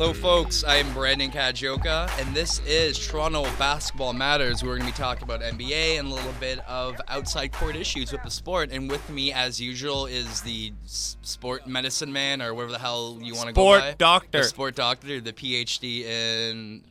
Hello, folks. I am Brandon Kajioka, and this is Toronto Basketball Matters. We're going to be talking about NBA and a little bit of outside court issues with the sport. And with me, as usual, is the sport medicine man, or whatever the hell you want to go by. Sport doctor. The sport doctor, the PhD in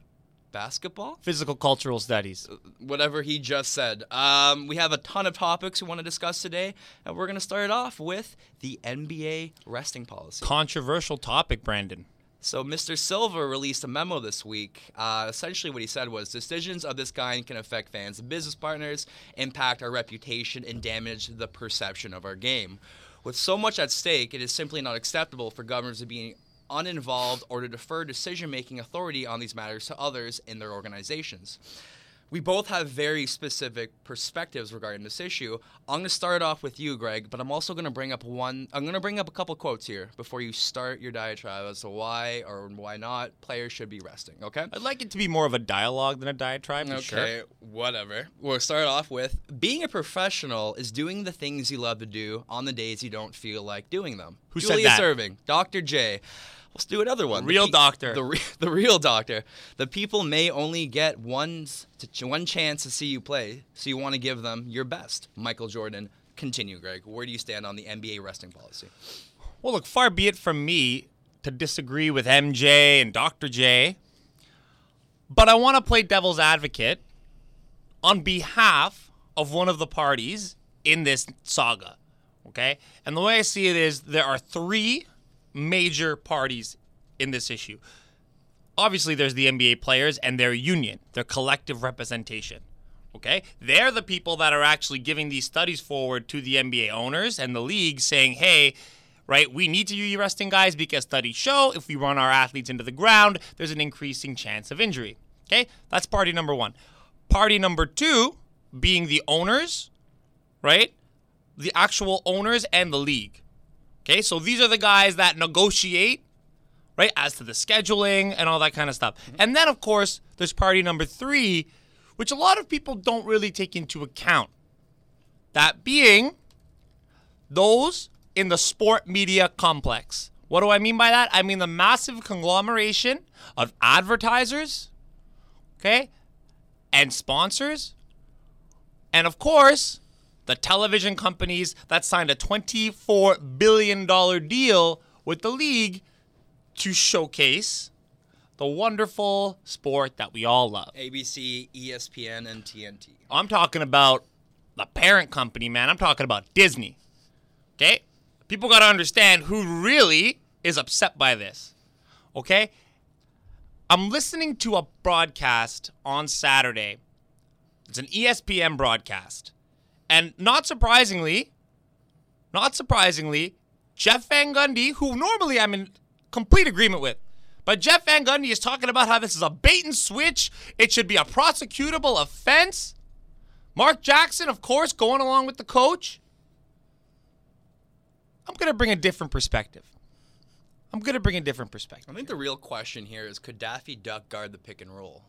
basketball. Physical cultural studies. whatever he just said. Um, we have a ton of topics we want to discuss today, and we're going to start off with the NBA resting policy. Controversial topic, Brandon. So, Mr. Silver released a memo this week. Uh, essentially, what he said was decisions of this kind can affect fans and business partners, impact our reputation, and damage the perception of our game. With so much at stake, it is simply not acceptable for governors to be uninvolved or to defer decision making authority on these matters to others in their organizations. We both have very specific perspectives regarding this issue. I'm going to start off with you, Greg, but I'm also going to bring up one. I'm going to bring up a couple quotes here before you start your diatribe as to why or why not players should be resting. Okay. I'd like it to be more of a dialogue than a diatribe. Okay, Sure. whatever. We'll start off with being a professional is doing the things you love to do on the days you don't feel like doing them. Who said Julia that? Serving, Dr. J. Let's do another one. The Real doctor. The, re- the real doctor. The people may only get one, to, one chance to see you play, so you want to give them your best. Michael Jordan. Continue, Greg. Where do you stand on the NBA resting policy? Well, look, far be it from me to disagree with MJ and Dr. J, but I want to play devil's advocate on behalf of one of the parties in this saga. Okay? And the way I see it is there are three major parties in this issue. Obviously, there's the NBA players and their union, their collective representation. Okay? They're the people that are actually giving these studies forward to the NBA owners and the league saying, hey, right, we need to use resting guys because studies show if we run our athletes into the ground, there's an increasing chance of injury. Okay? That's party number one. Party number two being the owners, right? The actual owners and the league. Okay? So these are the guys that negotiate right? As to the scheduling and all that kind of stuff. Mm-hmm. And then, of course, there's party number three, which a lot of people don't really take into account. That being those in the sport media complex. What do I mean by that? I mean the massive conglomeration of advertisers, okay, and sponsors, and of course, the television companies that signed a $24 billion deal with the league to showcase the wonderful sport that we all love. ABC, ESPN, and TNT. I'm talking about the parent company, man. I'm talking about Disney. Okay? People got to understand who really is upset by this. Okay? I'm listening to a broadcast on Saturday. It's an ESPN broadcast. And not surprisingly, not surprisingly, Jeff Van Gundy, who normally I'm in complete agreement with, but Jeff Van Gundy is talking about how this is a bait and switch. It should be a prosecutable offense. Mark Jackson, of course, going along with the coach. I'm going to bring a different perspective. I'm going to bring a different perspective. I think the real question here is could Daffy Duck guard the pick and roll?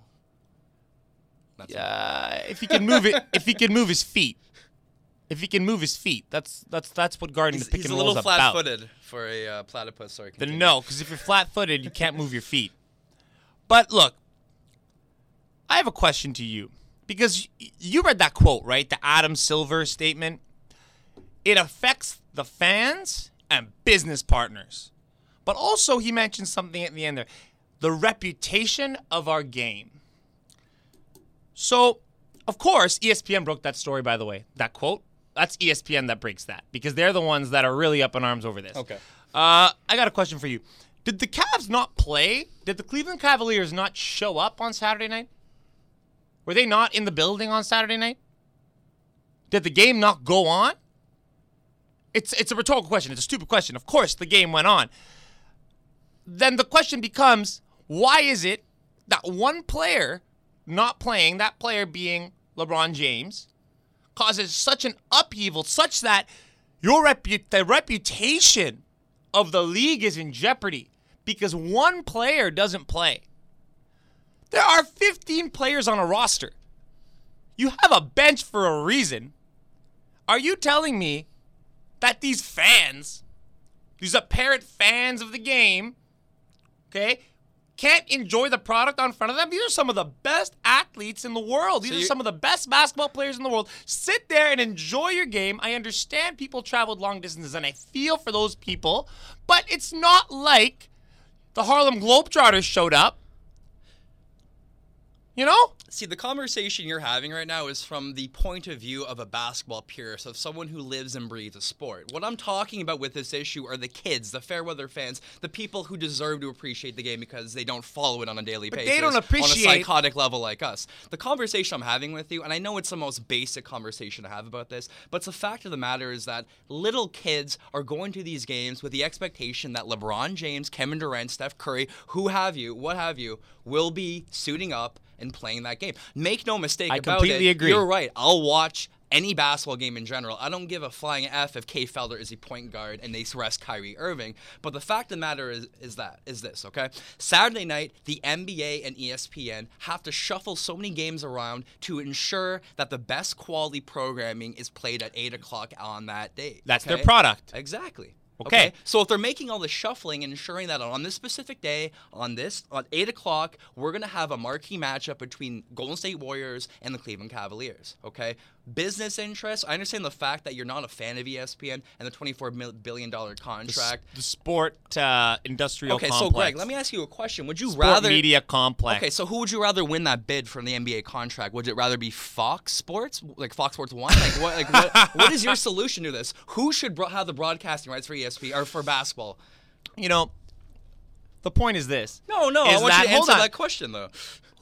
That's Uh, if he can move it, if he can move his feet, if he can move his feet, that's that's that's what guarding He's, the pick he's and a roll is little flat-footed for a uh, platypus. Sorry. Then no, because if you're flat-footed, you can't move your feet. But look, I have a question to you because you read that quote, right? The Adam Silver statement. It affects the fans and business partners, but also he mentioned something at the end there: the reputation of our game. So, of course, ESPN broke that story. By the way, that quote. That's ESPN that breaks that because they're the ones that are really up in arms over this. Okay. Uh, I got a question for you. Did the Cavs not play? Did the Cleveland Cavaliers not show up on Saturday night? Were they not in the building on Saturday night? Did the game not go on? It's it's a rhetorical question. It's a stupid question. Of course, the game went on. Then the question becomes, why is it that one player not playing, that player being LeBron James, causes such an upheaval, such that your repu- the reputation of the league is in jeopardy because one player doesn't play. There are 15 players on a roster. You have a bench for a reason. Are you telling me that these fans, these apparent fans of the game, okay, can't enjoy the product on front of them? These are some of the best athletes in the world. These So are some of the best basketball players in the world. Sit there and enjoy your game. I understand people traveled long distances and I feel for those people, but it's not like the Harlem Globetrotters showed up. You know? See, the conversation you're having right now is from the point of view of a basketball purist, of someone who lives and breathes a sport. What I'm talking about with this issue are the kids, the fair weather fans, the people who deserve to appreciate the game because they don't follow it on a daily But they basis. don't appreciate on a psychotic level like us. The conversation I'm having with you, and I know it's the most basic conversation to have about this, but it's the fact of the matter is that little kids are going to these games with the expectation that LeBron James, Kevin Durant, Steph Curry, who have you, what have you, will be suiting up and playing that game. Make no mistake I about completely it. agree. You're right. I'll watch any basketball game in general. I don't give a flying F if Kay Felder is a point guard and they rest Kyrie Irving. But the fact of the matter is is that is this, okay? Saturday night, the NBA and ESPN have to shuffle so many games around to ensure that the best quality programming is played at eight o'clock on that day. That's their product. Exactly. Okay. So if they're making all the shuffling and ensuring that on this specific day, on this at eight o'clock, we're gonna have a marquee matchup between Golden State Warriors and the Cleveland Cavaliers. Okay. Business interests. I understand the fact that you're not a fan of ESPN and the 24 mil- billion dollar The contract. The sport uh, industrial Okay, complex. so Greg, let me ask you a question. Would you Sport rather media complex. Okay, so who would you rather win that bid from the NBA contract? Would it rather be Fox Sports, like Fox Sports One? Like what? Like what, what is your solution to this? Who should bro- have the broadcasting rights for ESPN or for basketball? you know, the point is this. No, no. I want that- you to answer that question though.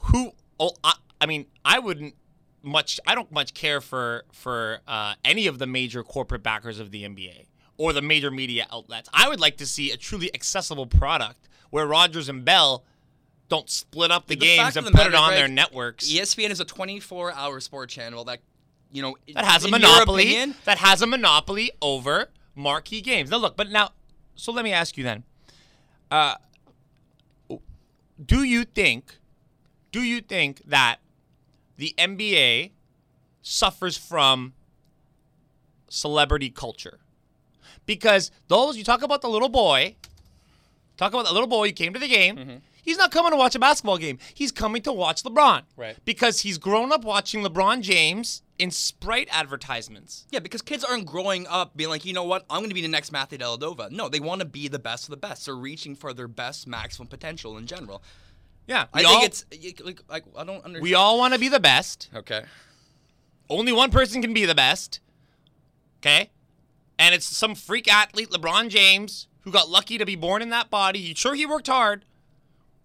Who? Oh, I, I mean, I wouldn't much. I don't much care for for uh, any of the major corporate backers of the NBA or the major media outlets. I would like to see a truly accessible product where Rogers and Bell don't split up the, The games and put it on Greg, their networks. ESPN is a 24-hour sport channel that, you know, that has a monopoly. opinion- that has a monopoly over marquee games. Now look, but now, so let me ask you then. Uh, do you think, do you think that the NBA suffers from celebrity culture? Because those you talk about the little boy, talk about the little boy who came to the game. He's not coming to watch a basketball game. He's coming to watch LeBron. Right. Because he's grown up watching LeBron James in Sprite advertisements. Yeah, because kids aren't growing up being like, you know what, I'm going to be the next Matthew Dellavedova. No, they want to be the best of the best. They're reaching for their best maximum potential in general. Yeah. I think all, it's like, like I don't understand. we all want to be the best. okay. Only one person can be the best. Okay? And it's some freak athlete, LeBron James, who got lucky to be born in that body. Sure, he worked hard.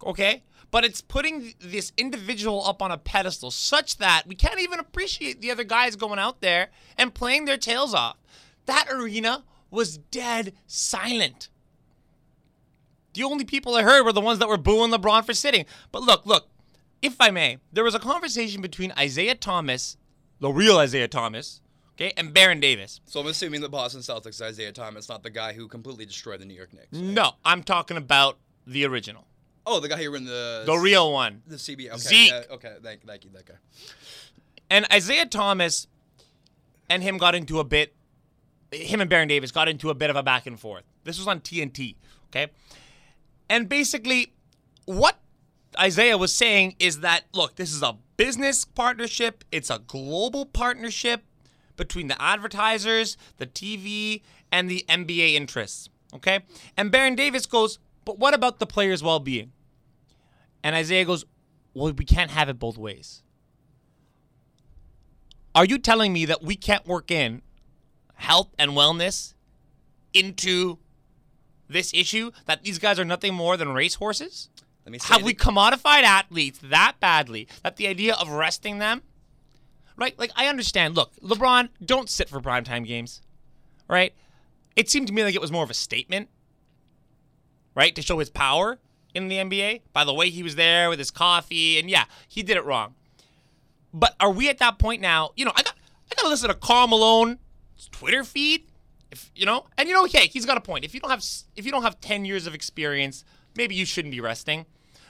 Okay? But it's putting this individual up on a pedestal such that we can't even appreciate the other guys going out there and playing their tails off. That arena was dead silent. The only people I heard were the ones that were booing LeBron for sitting. But look, look, if I may, there was a conversation between Isaiah Thomas, the real Isaiah Thomas, okay, and Baron Davis. So I'm assuming the Boston Celtics Isaiah Thomas, not the guy who completely destroyed the New York Knicks. No, I'm talking about the original, Oh, the guy who in the the real one. the CB. Okay, Zeke. yeah, okay, thank, thank you, that guy. And Isaiah Thomas and him got into a bit, him and Baron Davis got into a bit of a back and forth. This was on TNT, okay? And basically, what Isaiah was saying is that, look, this is a business partnership, it's a global partnership between the advertisers, the TV, and the NBA interests, okay? And Baron Davis goes, but what about the players' well being? And Isaiah goes, well, we can't have it both ways. Are you telling me that we can't work in health and wellness into this issue? That these guys are nothing more than racehorses? Let me have we commodified athletes that badly that the idea of resting them, right? Like I understand. Look, LeBron, don't sit for primetime games, right? It seemed to me like it was more of a statement, right, to show his power in the NBA by the way he was there with his coffee, and yeah, he did it wrong. But are we at that point now? You know, I got I got to listen to Karl Malone's Twitter feed, if you know, and you know, hey, he's got a point. If you don't have if you don't have ten years of experience, maybe you shouldn't be resting.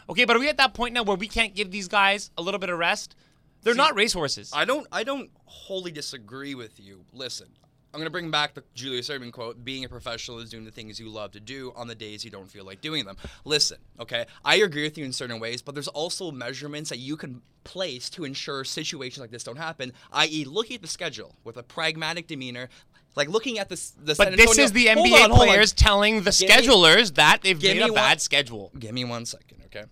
Okay, but are we at that point now where we can't give these guys a little bit of rest? They're not racehorses. I don't I don't wholly disagree with you. Listen, I'm gonna bring back the Julius Erving quote: "Being a professional is doing the things you love to do on the days you don't feel like doing them." Listen, okay, I agree with you in certain ways, but there's also measurements that you can place to ensure situations like this don't happen. I.e., looking at the schedule with a pragmatic demeanor, like looking at this. The San but this is the NBA on, players telling the Give me- schedulers that they've made a me bad schedule. Give me one second, okay?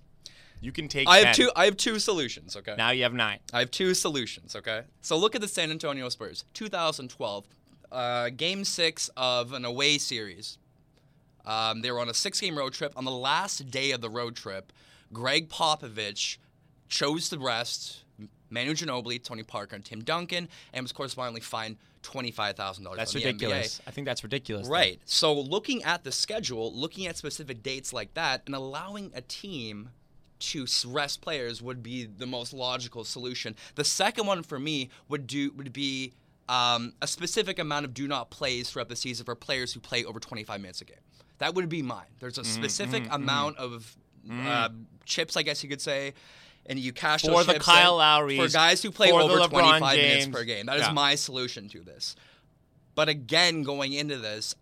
You can take. I have two. I have two solutions, okay? Now you have nine. I have two solutions, okay? So look at the San Antonio Spurs, 2012, uh, game six of an away series. Um, they were on a six game road trip. On the last day of the road trip, Gregg Popovich chose to rest Manu Ginobili, Tony Parker, and Tim Duncan, and was correspondingly fined $25,000. That's ridiculous. NBA. I think that's ridiculous. Right. So looking at the schedule, looking at specific dates like that, and allowing a team to rest players would be the most logical solution. The second one for me would do would be um, a specific amount of do not plays throughout the season for players who play over 25 minutes a game. That would be mine. There's a specific amount of uh, chips, I guess you could say. And you cash For those the chips Kyle in Lowrys, for guys who play over LeBron 25 minutes per game. That is Yeah. my solution to this. But again, going into this,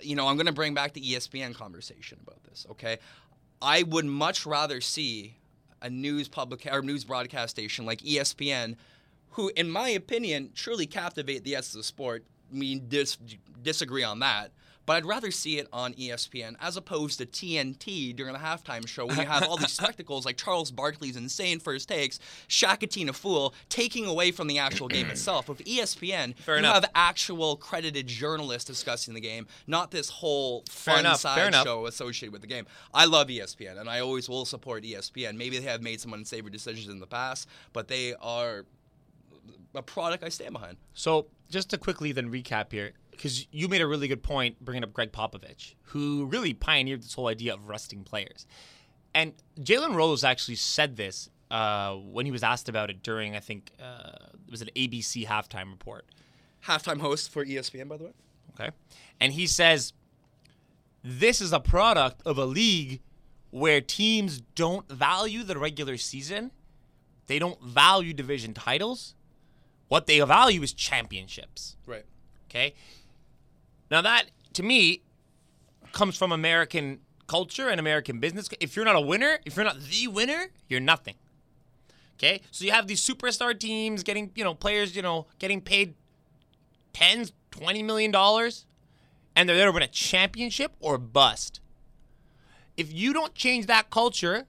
you know, I'm going to bring back the ESPN conversation about this. Okay, I would much rather see a news public or news broadcast station like ESPN, who, in my opinion, truly captivate the essence of sport. We dis- disagree on that. But I'd rather see it on ESPN as opposed to TNT during the halftime show when you have all these spectacles like Charles Barkley's insane first takes, Shaqtin' a Fool taking away from the actual game itself. With ESPN, Fair you enough. have actual credited journalists discussing the game, not this whole Fair fun enough, fair side enough. show associated with the game. I love ESPN, and I always will support ESPN. Maybe they have made some unsavory decisions in the past, but they are a product I stand behind. So just to quickly then recap here, because you made a really good point bringing up Gregg Popovich, who really pioneered this whole idea of resting players. And Jalen Rose actually said this uh, when he was asked about it during, I think, uh, it was an ABC halftime report. Halftime host for ESPN, by the way. Okay. And he says, this is a product of a league where teams don't value the regular season, they don't value division titles. What they value is championships. Right. Okay. Now that to me comes from American culture and American business. If you're not a winner, if you're not the winner, you're nothing. Okay. So you have these superstar teams getting, you know, players, you know, getting paid tens, twenty million dollars, and they're there to win a championship or bust. If you don't change that culture,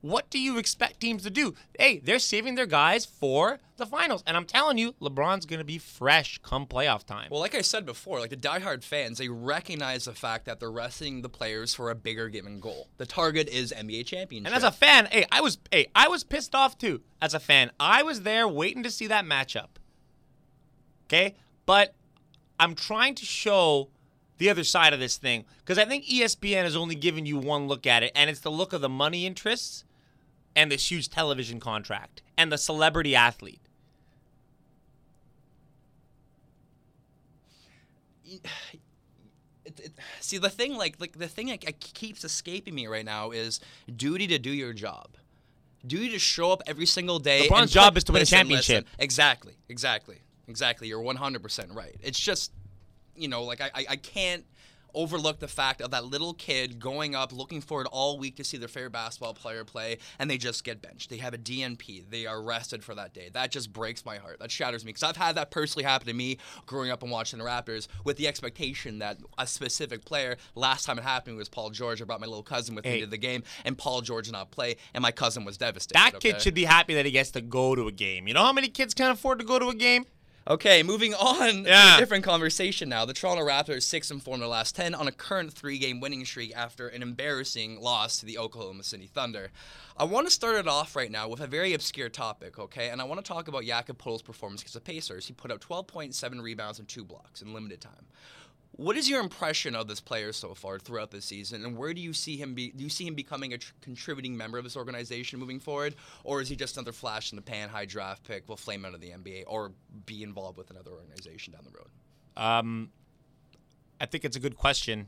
what do you expect teams to do? Hey, they're saving their guys for the finals. And I'm telling you, LeBron's going to be fresh come playoff time. Well, like I said before, like the diehard fans, they recognize the fact that they're resting the players for a bigger given goal. The target is NBA championship. and as a fan, hey, I was hey, I was pissed off too. As a fan, I was there waiting to see that matchup. Okay? But I'm trying to show the other side of this thing because I think ESPN has only given you one look at it, and it's the look of the money interests and this huge television contract and the celebrity athlete. It, it, see the thing like like the thing that keeps escaping me right now is duty to do your job duty to show up every single day LeBron's and job put- is to win a championship. listen. exactly exactly exactly you're 100% right it's just you know like I, I i can't overlook the fact of that little kid going up looking forward all week to see their favorite basketball player play and they just get benched they have a dnp they are arrested for that day that just breaks my heart that shatters me because i've had that personally happen to me growing up and watching the raptors with the expectation that a specific player last time it happened was paul george i brought my little cousin with Hey. me to the game and paul george did not play and my cousin was devastated That kid okay? should be happy that he gets to go to a game. You know how many kids can't afford to go to a game? Okay, moving on to a different conversation now. The Toronto Raptors six and four in their last ten on a current three-game winning streak after an embarrassing loss to the Oklahoma City Thunder. I want to start it off right now with a very obscure topic, okay? And I want to talk about Jakob Poeltl's performance against the Pacers. He put up 12.7 rebounds and two blocks in limited time. What is your impression of this player so far throughout the season, and where do you see him be? Do you see him becoming a tr- contributing member of this organization moving forward, or is he just another flash in the pan, high draft pick, will flame out of the NBA, or be involved with another organization down the road? Um, I think it's a good question.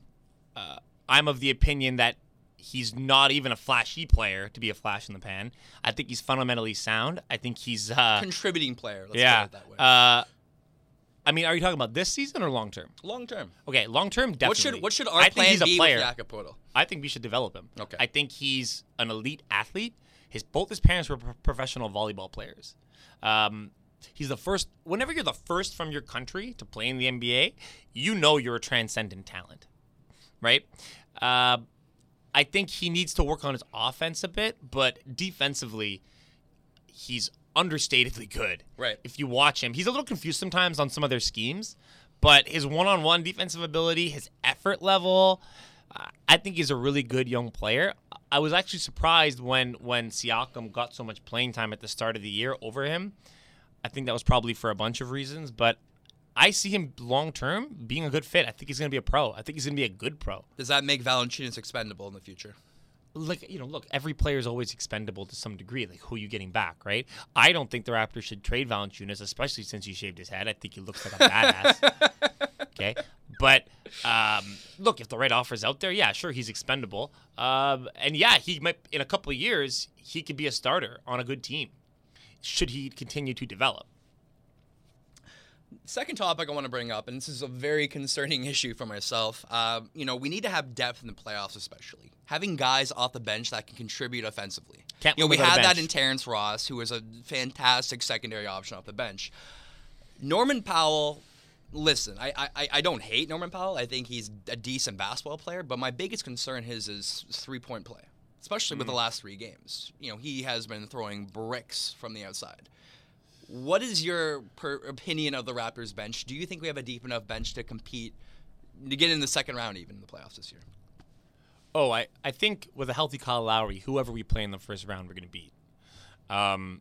Uh, I'm of the opinion that he's not even a flashy player to be a flash in the pan. I think he's fundamentally sound. I think he's uh, Contributing player, let's yeah. put it that way. Uh, I mean, are you talking about this season or long term? Long term. Okay, long term, definitely. What should what should our I think plan he's a be player. with I think we should develop him. Okay. I think he's an elite athlete. His both his parents were pro- professional volleyball players. Um, he's the first. Whenever you're the first from your country to play in the NBA, you know you're a transcendent talent, right? Uh, I think he needs to work on his offense a bit, but defensively, he's understatedly good. Right. If you watch him, he's a little confused sometimes on some of their schemes, but his one-on-one defensive ability, his effort level, uh, I think he's a really good young player. I was actually surprised when when Siakam got so much playing time at the start of the year over him. I think that was probably for a bunch of reasons, but I see him long term being a good fit. I think he's going to be a pro. I think he's going to be a good pro. Does that make Valanciunas expendable in the future? Like you know, look, every player is always expendable to some degree. Like who are you getting back, right? I don't think the Raptors should trade Valanciunas, especially since he shaved his head. I think he looks like a badass. okay, but um, look, if the right offer's out there, yeah, sure, he's expendable. Um, and yeah, he might in a couple of years he could be a starter on a good team. Should he continue to develop? Second topic I want to bring up, and this is a very concerning issue for myself. Uh, you know, we need to have depth in the playoffs, especially having guys off the bench that can contribute offensively. Can't you know, we had that in Terrence Ross, who was a fantastic secondary option off the bench. Norman Powell. Listen, I, I, I don't hate Norman Powell. I think he's a decent basketball player, but my biggest concern his is three point play, especially with the last three games. You know, he has been throwing bricks from the outside. What is your per- opinion of the Raptors bench? Do you think we have a deep enough bench to compete to get in the second round even in the playoffs this year? Oh, I, I think with a healthy Kyle Lowry, whoever we play in the first round, we're going to beat. Um,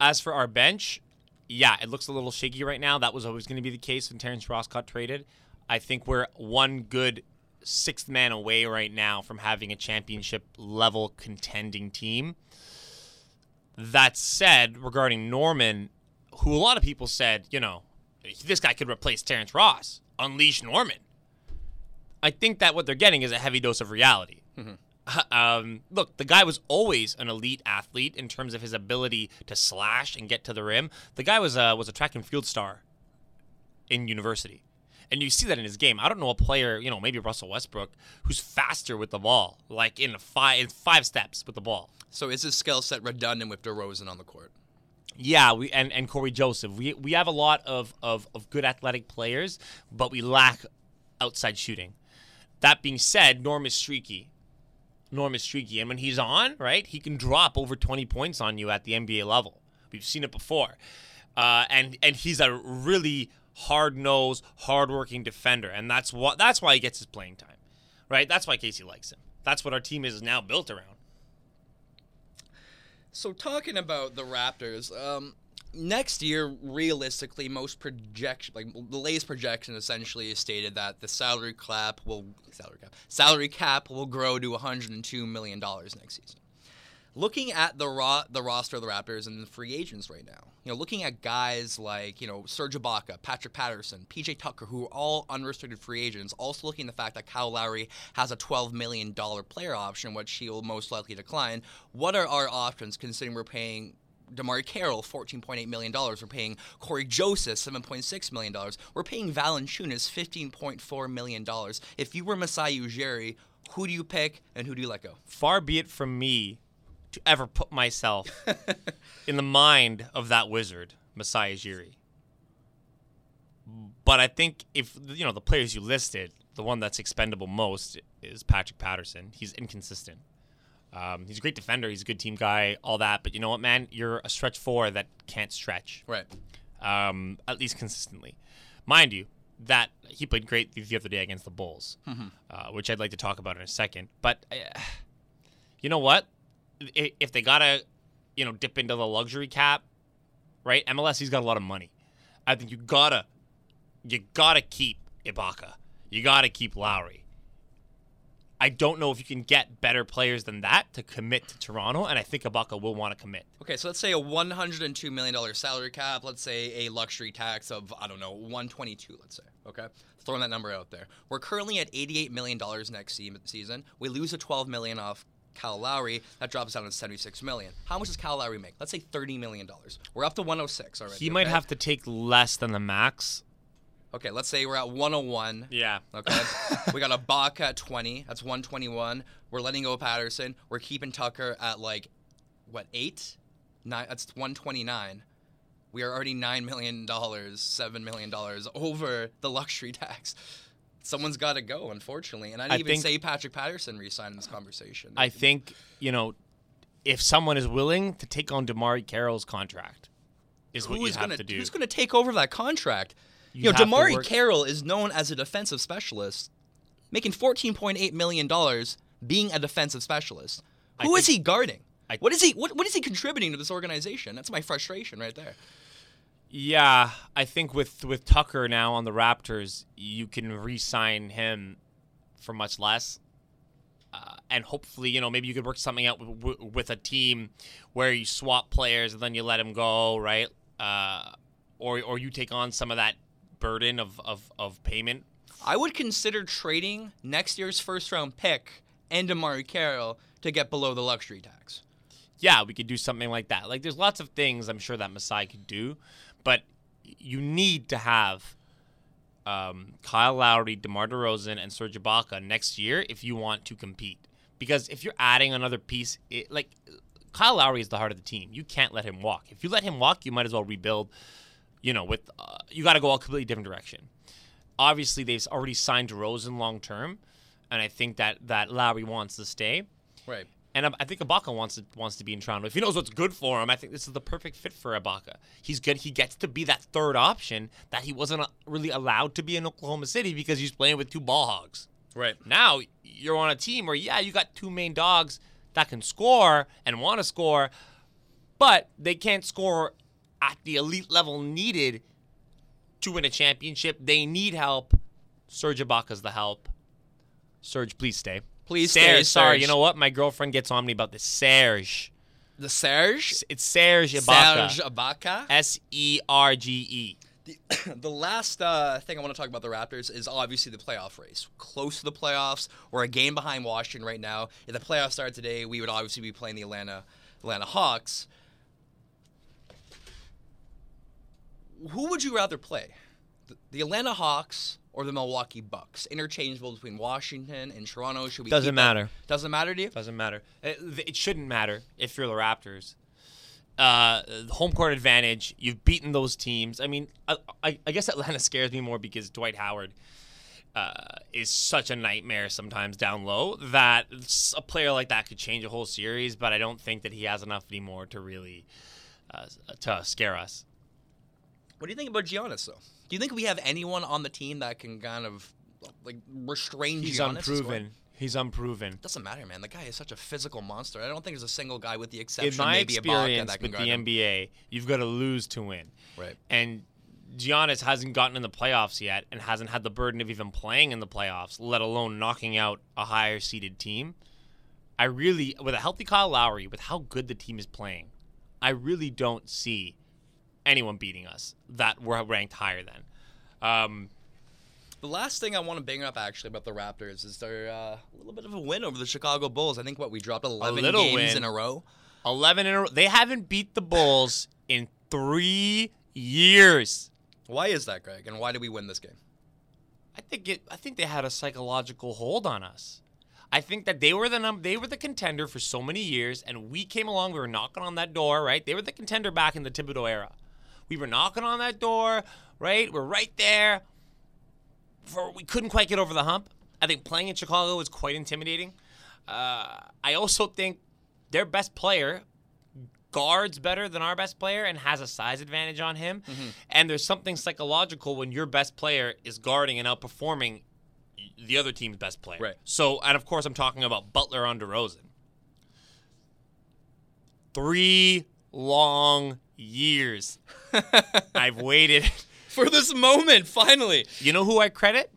as for our bench, yeah, it looks a little shaky right now. That was always going to be the case when Terrence Ross got traded. I think we're one good sixth man away right now from having a championship level contending team. That said, regarding Norman, who a lot of people said, you know, this guy could replace Terrence Ross, unleash Norman. I think that what they're getting is a heavy dose of reality. Um, look, the guy was always an elite athlete in terms of his ability to slash and get to the rim. The guy was a was a track and field star in university, and you see that in his game. I don't know a player, you know, maybe Russell Westbrook, who's faster with the ball, like in five in five steps with the ball. So is his skill set redundant with DeRozan on the court? Yeah, we and, and Corey Joseph. We we have a lot of, of, of good athletic players, but we lack outside shooting. That being said, Norm is streaky. Norm is streaky, and when he's on, right, he can drop over 20 points on you at the NBA level. We've seen it before, uh, and and he's a really hard nosed, hard working defender, and that's what that's why he gets his playing time, right? That's why Casey likes him. That's what our team is now built around. So talking about the Raptors, um, next year, realistically, most projection, like the latest projection, essentially is stated that the salary cap will salary cap salary cap will grow to 102 million dollars next season. Looking at the ro- the roster of the Raptors and the free agents right now, you know, looking at guys like you know Serge Ibaka, Patrick Patterson, PJ Tucker, who are all unrestricted free agents. Also looking at the fact that Kyle Lowry has a 12 million dollar player option, which he will most likely decline. What are our options considering we're paying DeMarre Carroll, $14.8 million. We're paying Corey Joseph, $7.6 million. We're paying Valanciunas, $15.4 million. If you were Masai Ujiri, who do you pick and who do you let go? far be it from me to ever put myself in the mind of that wizard, Masai Ujiri. But I think if you know the players you listed, the one that's expendable most is Patrick Patterson. He's inconsistent. Um, he's a great defender. He's a good team guy, all that. But you know what, man? You're a stretch four that can't stretch, Right. um, at least consistently. Mind you, that he played great the other day against the Bulls, uh, which I'd like to talk about in a second. But uh, you know what? If they gotta, you know, dip into the luxury cap, right? MLS he's got a lot of money. I think you gotta, you gotta keep Ibaka. You gotta keep Lowry. I don't know if you can get better players than that to commit to Toronto, and I think Ibaka will want to commit. Okay, so let's say a $102 million salary cap. Let's say a luxury tax of, I don't know, 122 let's say. Okay? Throwing that number out there. We're currently at $88 million next se- season. We lose a 12 million off Cal Lowry. That drops down to 76 million. How much does Cal Lowry make? Let's say $30 million. We're up to 106 already. He might okay? have to take less than the max. Okay, let's say we're at 101. Yeah. Okay. we got Ibaka at 20. That's 121. We're letting go of Patterson. We're keeping Tucker at like, what, eight? Nine. That's 129. We are already $9 million, $7 million over the luxury tax. Someone's got to go, unfortunately. And I didn't I even think- say Patrick Patterson re-signed in this conversation. I think, you know, if someone is willing to take on DeMarre Carroll's contract, is what Who you is have gonna, to do. Who's going to take over that contract? You You, know, Damari Carroll is known as a defensive specialist, making $14.8 million being a defensive specialist. I Who is think- he guarding? I- what is he? What, what is he contributing to this organization? That's my frustration right there. Yeah, I think with with Tucker now on the Raptors, you can re-sign him for much less, uh, and hopefully, you know, maybe you could work something out w- w- with a team where you swap players and then you let him go, right? Uh, or or you take on some of that burden of of, of payment. I would consider trading next year's first round pick and Amari Carroll to get below the luxury tax. Yeah, we could do something like that. Like, there's lots of things I'm sure that Masai could do, but you need to have um, Kyle Lowry, DeMar DeRozan, and Serge Ibaka next year if you want to compete. Because if you're adding another piece, it, like Kyle Lowry is the heart of the team. You can't let him walk. If you let him walk, you might as well rebuild. You know, with uh, you got to go a completely different direction. Obviously, they've already signed DeRozan long term, and I think that that Lowry wants to stay. Right. And I- I think Ibaka wants to wants to be in Toronto. If he knows what's good for him, I think this is the perfect fit for Ibaka. He's good. He gets to be that third option that he wasn't uh, really allowed to be in Oklahoma City because he's playing with two ball hogs. Right. Now you're on a team where yeah, you got two main dogs that can score and want to score, but they can't score at the elite level needed to win a championship. They need help. Serge Ibaka's the help. Serge, please stay. Please Serge, stay, Sorry, Serge. you know what? My girlfriend gets on me about this. Serge. The Serge. It's Serge Ibaka. Serge Ibaka. S E R G E. the last uh, thing I want to talk about the Raptors is obviously the playoff race. Close to the playoffs. We're a game behind Washington right now. If the playoffs started today, we would obviously be playing the Atlanta Atlanta Hawks. Who would you rather play? The, the Atlanta Hawks or the Milwaukee Bucks? Interchangeable between Washington and Toronto. Should we Doesn't keep that- matter. Doesn't matter to you? Doesn't matter. It, it shouldn't matter if you're the Raptors. Uh, home court advantage. You've beaten those teams. I mean, I, I, I guess Atlanta scares me more because Dwight Howard uh, is such a nightmare sometimes down low that a player like that could change a whole series. But I don't think that he has enough anymore to really uh, to scare us. What do you think about Giannis, though? Do you think we have anyone on the team that can kind of like restrain He's Giannis? unproven. He's unproven. Doesn't matter, man. The guy is such a physical monster. I don't think there's a single guy with the exception In my maybe experience that can with the him. NBA, you've got to lose to win. Right. And Giannis hasn't gotten in the playoffs yet and hasn't had the burden of even playing in the playoffs, let alone knocking out a higher seeded team. I really, with a healthy Kyle Lowry, with how good the team is playing, I really don't see anyone beating us that we're ranked higher than. Um, The last thing I want to bring up actually about the Raptors is their uh, a little bit of a win over the Chicago Bulls. I think what we dropped 11 little games win. in a row. 11 in a row. They haven't beat the Bulls in three years. Why is that, Greg? And why did we win this game? I think it. I think they had a psychological hold on us. I think that they were the num- they were the contender for so many years, and we came along. We were knocking on that door, right? They were the contender back in the Thibodeau era. We were knocking on that door, right? We're right there. For we couldn't quite get over the hump. I think playing in Chicago was quite intimidating. Uh, I also think their best player guards better than our best player and has a size advantage on him. Mm-hmm. And there's something psychological when your best player is guarding and outperforming the other team's best player. Right. So, and of course, I'm talking about Butler on DeRozan. Three long years I've waited. For this moment, finally. You know who I credit?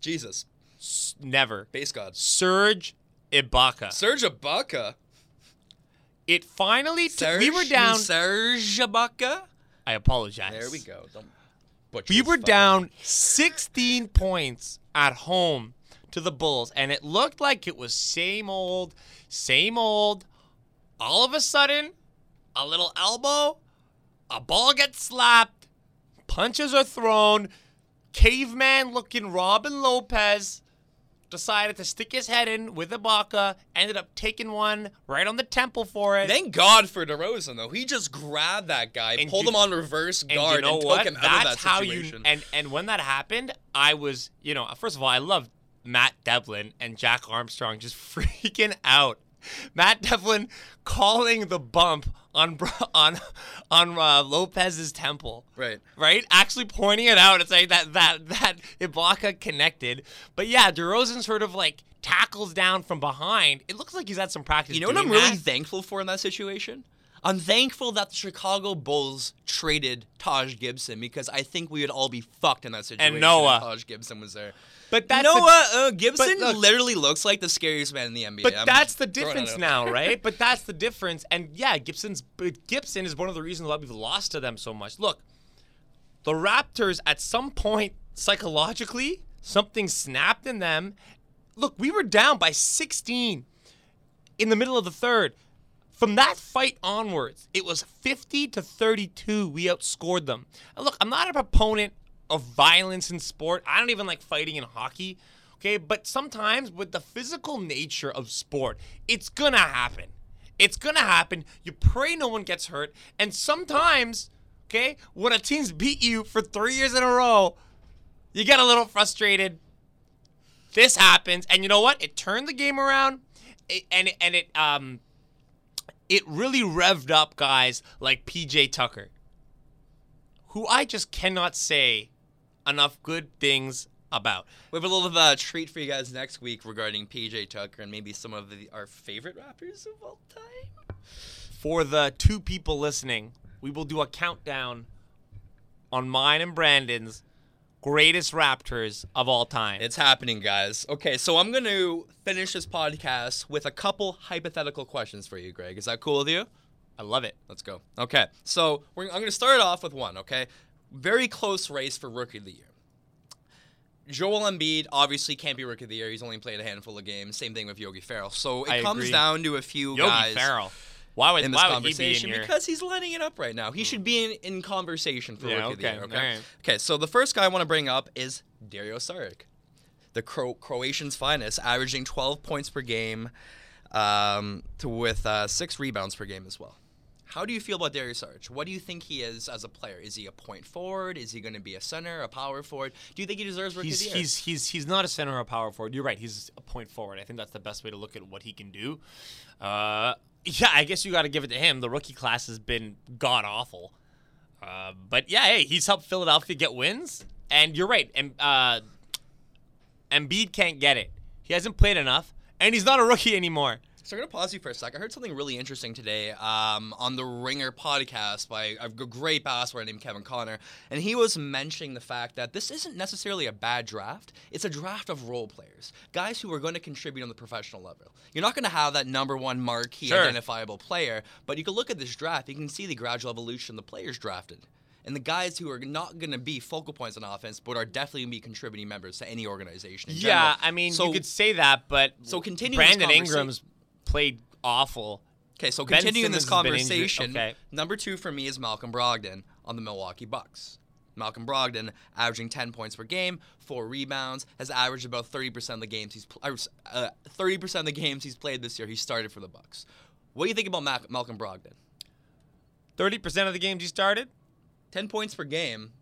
Jesus. S- Never. Base gods. Serge Ibaka. Serge Ibaka. It finally took. Serge, We were down. Serge Ibaka. I apologize. There we go. Don't We were down 16 points at home to the Bulls, and it looked like it was same old, same old. All of a sudden, a little elbow, a ball gets slapped, punches are thrown. Caveman looking Robin Lopez decided to stick his head in with Ibaka, ended up taking one right on the temple for it. Thank God for DeRozan though. He just grabbed that guy, And pulled you- him on reverse And guard, you know and what? took him That's out of that how situation. you and and when that happened, I was you know first of all I love Matt Devlin and Jack Armstrong just freaking out. Matt Devlin calling the bump on on on uh, Lopez's temple. Right. Right. Actually pointing it out and saying that that that Ibaka connected. But yeah, DeRozan sort of like tackles down from behind. It looks like he's had some practice. You know what I'm really thankful for in that situation? I'm thankful that the Chicago Bulls traded Taj Gibson because I think we would all be fucked in that situation. And Noah. Taj Gibson was there. But that's you know the- Uh, Gibson look- literally looks like the scariest man in the NBA. But I'm that's the difference now, right? But that's the difference. And yeah, Gibson's but Gibson is one of the reasons why we've lost to them so much. Look, the Raptors at some point psychologically, something snapped in them. Look, we were down by 16 in the middle of the third. From that fight onwards, it was 50 to 32. We outscored them. And look, I'm not a proponent of violence in sport. I don't even like fighting in hockey. Okay, but sometimes with the physical nature of sport, it's gonna happen. It's gonna happen. You pray no one gets hurt. And sometimes, okay, when a team's beat you for three years in a row, you get a little frustrated. This happens, and you know what? It turned the game around, and and it um, it really revved up guys like PJ Tucker, who I just cannot say enough good things about. We have a little of a treat for you guys next week regarding PJ Tucker and maybe some of the, our favorite rappers of all time. For the two people listening, we will do a countdown on mine and Brandon's greatest Raptors of all time. It's happening, guys. Okay, so I'm going to finish this podcast with a couple hypothetical questions for you, Greg. Is that cool with you? I love it. Let's go. Okay, so we're, I'm going to start it off with one, okay? Very close race for Rookie of the Year. Joel Embiid obviously can't be Rookie of the Year. He's only played a handful of games. Same thing with Yogi Ferrell. So it I comes agree. down to a few Yogi guys Ferrell. Why would, in this why would he be conversation because he's lighting it up right now. He should be in, in conversation for Yeah, Rookie of the Year. Okay. alright. Okay. So the first guy I want to bring up is Dario Saric, the Cro- Croatian's finest, averaging 12 points per game, um, to with uh, six rebounds per game as well. How do you feel about Darius Saric? What do you think he is as a player? Is he a point forward? Is he going to be a center, a power forward? Do you think he deserves Rookie He's of the Year? he's he's he's not a center or a power forward. You're right. He's a point forward. I think that's the best way to look at what he can do. Uh, yeah, I guess you got to give it to him. The rookie class has been god awful. Uh, but yeah, hey, he's helped Philadelphia get wins. And you're right. And uh, Embiid can't get it. He hasn't played enough, and he's not a rookie anymore. So I'm gonna pause you for a sec. I heard something really interesting today um, on the Ringer podcast by a great basketball player named Kevin O'Connor, and he was mentioning the fact that this isn't necessarily a bad draft. It's a draft of role players, guys who are going to contribute on the professional level. You're not going to have that number one marquee Sure. identifiable player, but you can look at this draft. You can see the gradual evolution of the players drafted. And the guys who are not going to be focal points on offense, but are definitely going to be contributing members to any organization. In Yeah, general. I mean, so you could say that, but so continuing Brandon Ingram's played awful. Okay, so Ben continuing this Simmons conversation, okay. number two for me is Malcolm Brogdon on the Milwaukee Bucks. Malcolm Brogdon, averaging 10 points per game, four rebounds, has averaged about 30% of the games he's uh, 30% of the games he's played this year. He started for the Bucks. What do you think about Mac- Malcolm Brogdon? Thirty percent of the games he started. 10 points per game.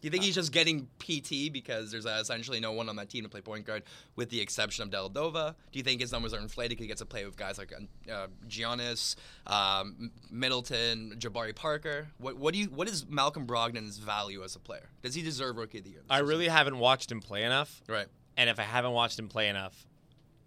Do you think he's just getting PT because there's uh, essentially no one on that team to play point guard, with the exception of Dellavedova? Do you think his numbers are inflated because he gets to play with guys like uh, Giannis, um, Middleton, Jabari Parker? What what do you what is Malcolm Brogdon's value as a player? Does he deserve Rookie of the Year? I season? really haven't watched him play enough, right. and if I haven't watched him play enough,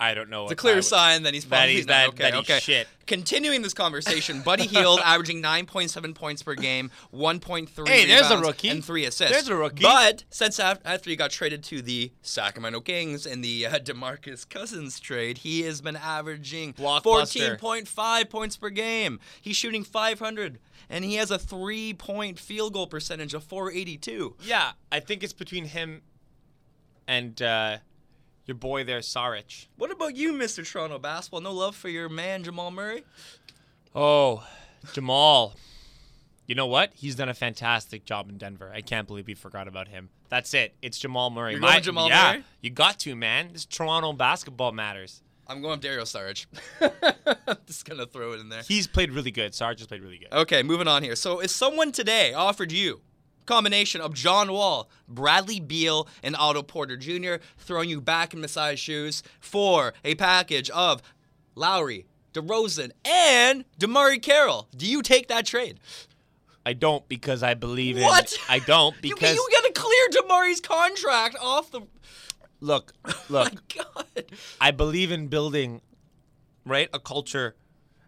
I don't know. It's a clear would- sign that he's that he's- that- okay, that he's okay. shit. Continuing this conversation, Buddy Hield averaging 9.7 points per game, 1.3 Hey, there's a rebounds, rookie. and three assists. There's a rookie. But since af- after he got traded to the Sacramento Kings in the uh, DeMarcus Cousins trade, he has been averaging 14.5 points per game. He's shooting 500, and he has a three-point field goal percentage of 482. Yeah, I think it's between him and uh, your boy there, Saric. What about you, Mr. Toronto Basketball? No love for your man Jamal Murray? Oh, Jamal. You know what? He's done a fantastic job in Denver. I can't believe we forgot about him. That's it. It's Jamal Murray. You're going Jamal yeah, Murray? You got to, man. This Toronto basketball matters. I'm going with Dario Saric. Just gonna throw it in there. He's played really good. Sarge has played really good. Okay, moving on here. So, if someone today offered you combination of John Wall, Bradley Beal, and Otto Porter Jr., throwing you back in Masai's shoes for a package of Lowry, DeRozan, and DeMarre Carroll, do you take that trade? I don't because I believe in. What? I don't because you got to clear DeMarre's contract off the. look, oh look. My God. I believe in building, right, a culture,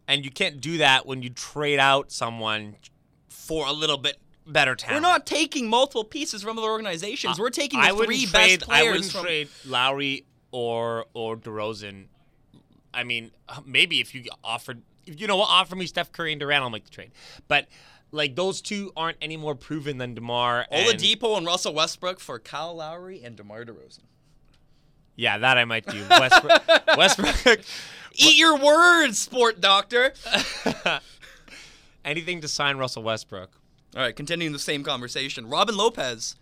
and you can't do that when you trade out someone for a little bit better town. We're not taking multiple pieces from other organizations. We're taking the I three trade, best I players wouldn't from. trade Lowry or or DeRozan. I mean, maybe if you offered, if you know what, offer me Steph Curry and Durant, I'll make the trade. But like those two aren't any more proven than Demar. and- Oladipo and Russell Westbrook for Kyle Lowry and DeMar DeRozan. Yeah, that I might do. Westbrook. Westbrook. Eat your words, sport doctor. Anything to sign Russell Westbrook. All right, continuing the same conversation. Robin Lopez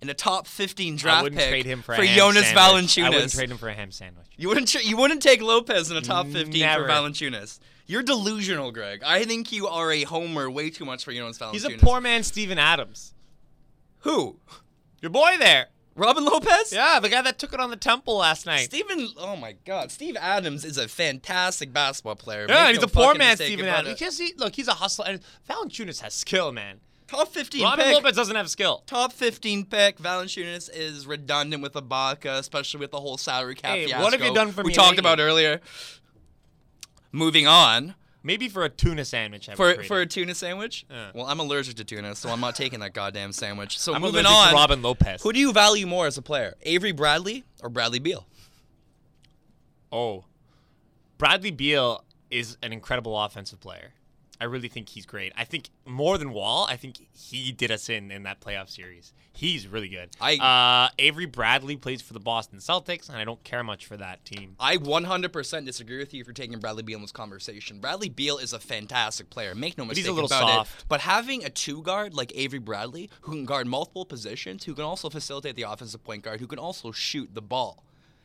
in a top 15 I draft wouldn't pick trade him for, for Jonas sandwich. I wouldn't trade him for a ham sandwich. You wouldn't tra- you wouldn't take Lopez in a top 15 Never. for Valanciunas. You're delusional, Greg. I think you are a homer way too much for Jonas Valanciunas. He's a poor man, Steven Adams. Who? Your boy there. Robin Lopez? Yeah, the guy that took it on the temple last night. Steven, oh my God, Steve Adams is a fantastic basketball player. yeah, Make he's no a poor man, mistake Steven Adams. it. He just, he, look, he's a hustler. And Valanciunas has skill, man. Top 15 Robin pick. Lopez doesn't have skill. Top 15 pick. Valanciunas is redundant with Ibaka, especially with the whole salary cap Hey, fiasco what have you done for we me We talked lately? about earlier. Moving on. Maybe for a tuna sandwich. I For for a tuna sandwich? Yeah. Well, I'm allergic to tuna, so I'm not taking that goddamn sandwich. So I'm moving allergic on. to Robin Lopez. Who do you value more as a player? Avery Bradley or Bradley Beal? Oh, Bradley Beal is an incredible offensive player. I really think he's great. I think more than Wall, I think he did us in in that playoff series. He's really good. I- uh, Avery Bradley plays for the Boston Celtics, and I don't care much for that team. I 100% disagree with you for taking Bradley Beal in this conversation. Bradley Beal is a fantastic player. Make no mistake he's a little about soft. it. But having a two guard like Avery Bradley, who can guard multiple positions, who can also facilitate the offensive point guard, who can also shoot the ball.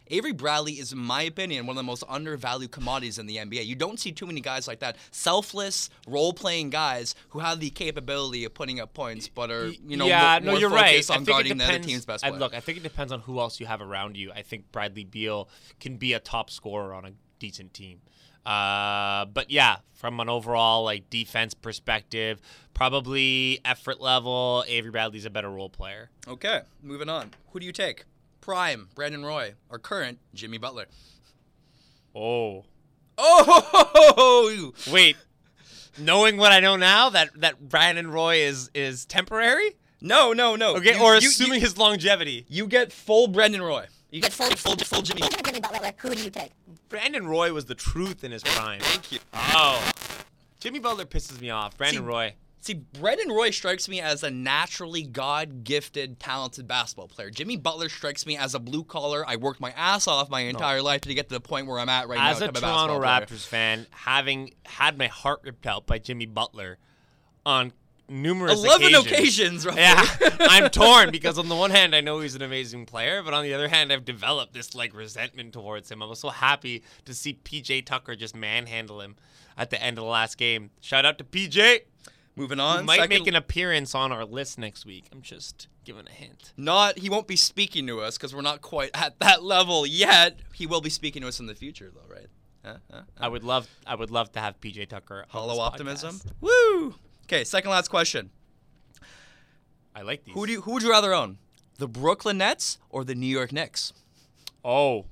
Avery Bradley is, in my opinion, one of the most undervalued commodities in the NBA. You don't see too many guys like that, selfless, role-playing guys who have the capability of putting up points, but are you know yeah, more, no, more you're right. focused I on guarding the other team's best I- player. look, I think it depends on who else you have around you. I think Bradley Beal can be a top scorer on a decent team. Uh, but yeah, from an overall like defense perspective, probably effort level, Avery Bradley's a better role player. Okay, moving on. Who do you take? Prime, Brandon Roy, or current, Jimmy Butler? Oh, Oh, wait. Knowing what I know now, that that Brandon Roy is is temporary. no, no, no. Okay, You- or you- assuming you, his longevity. you get full Brandon Roy. You get full, full, full Jimmy. Jimmy Butler, who do you take? Brandon Roy was the truth in his prime. Thank you. Oh, Jimmy Butler pisses me off. Brandon See, Roy. See, Brandon Roy strikes me as a naturally God-gifted, talented basketball player. Jimmy Butler strikes me as a blue collar. I worked my ass off my entire life to get to the point where I'm at right As now. a type of Toronto basketball player. Raptors fan, having had my heart ripped out by Jimmy Butler on numerous 11 occasions. occasions. Yeah, I'm torn because on the one hand I know he's an amazing player, but on the other hand I've developed this like resentment towards him. I was so happy to see PJ Tucker just manhandle him at the end of the last game. Shout out to PJ. Moving He on. might second- make an appearance on our list next week. I'm just giving a hint. Not he won't be speaking to us because we're not quite at that level yet. He will be speaking to us in the future, though, right? Huh? Huh? I would love I would love to have PJ Tucker. Hollow optimism. podcast. Woo! Okay, second last question. I like these. Who do you, who would you rather own? The Brooklyn Nets or the New York Knicks? Oh,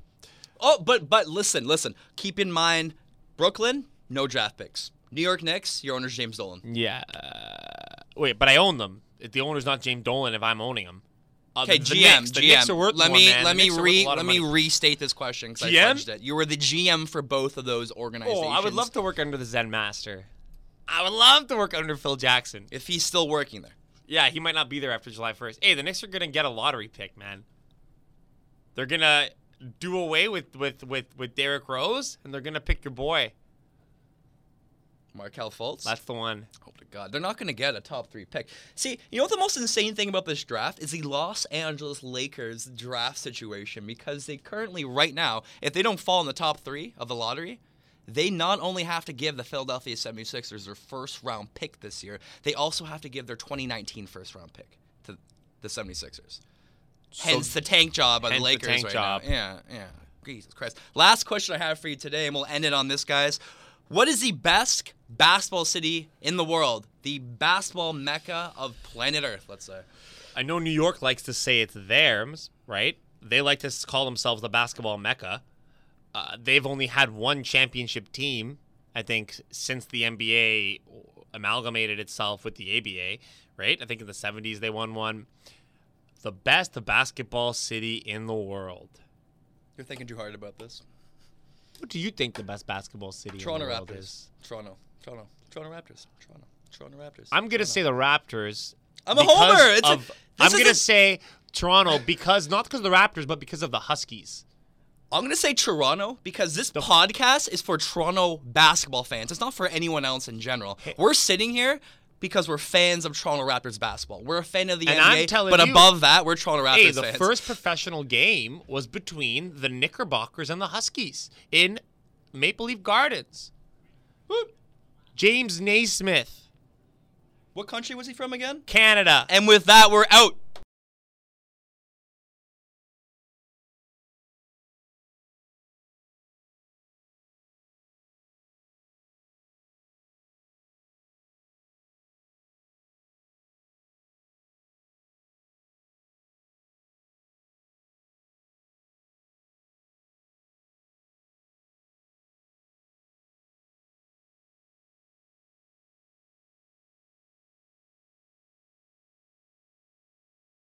Oh, but but listen, listen. Keep in mind, Brooklyn, no draft picks. New York Knicks, your owner's James Dolan. yeah. Uh, wait, but I own them. If the owner's not James Dolan, if I'm owning them. Uh, Okay, the GM, Knicks, the GM. Knicks are worth let more, me man. let The me Knicks are worth re a lot of let me restate this question because I GM? fudged it. You were the GM for both of those organizations. Oh, I would love to work under the Zen Master. I would love to work under Phil Jackson. if he's still working there. Yeah, he might not be there after July 1st. Hey, the Knicks are gonna get a lottery pick, man. They're gonna do away with with with with Derrick Rose, and they're gonna pick your boy. Markelle Fultz. That's the one. Oh my God, they're not going to get a top three pick. See, you know what the most insane thing about this draft is the Los Angeles Lakers draft situation because they currently, right now, if they don't fall in the top three of the lottery, they not only have to give the Philadelphia 76ers their first round pick this year, they also have to give their 2019 first round pick to the 76ers. Hence the tank job by the the Lakers tank right job. now. Yeah, yeah. Jesus Christ. Last question I have for you today, and we'll end it on this, guys. What is the best basketball city in the world? The basketball mecca of planet Earth, let's say. I know New York likes to say it's theirs, right? They like to call themselves the basketball mecca. Uh, they've only had one championship team, I think, since the NBA amalgamated itself with the ABA, right? I think in the 70s they won one. The best basketball city in the world. You're thinking too hard about this. What do you think the best basketball city Toronto in the world Raptors. is? Toronto. Toronto. Toronto Raptors. Toronto. Toronto Raptors. I'm gonna say the Raptors. I'm a homer. It's of- this I'm gonna isn't- say Toronto because not because of the Raptors, but because of the Huskies. I'm gonna say Toronto because this podcast is for Toronto basketball fans. It's not for anyone else in general. We're sitting here because we're fans of Toronto Raptors basketball. We're a fan of the And NBA, I'm telling but you- above that, we're Toronto Raptors Hey, the fans. first professional game was between the Knickerbockers and the Huskies in Maple Leaf Gardens. James Naismith, what country was he from again? Canada. And with that, we're out.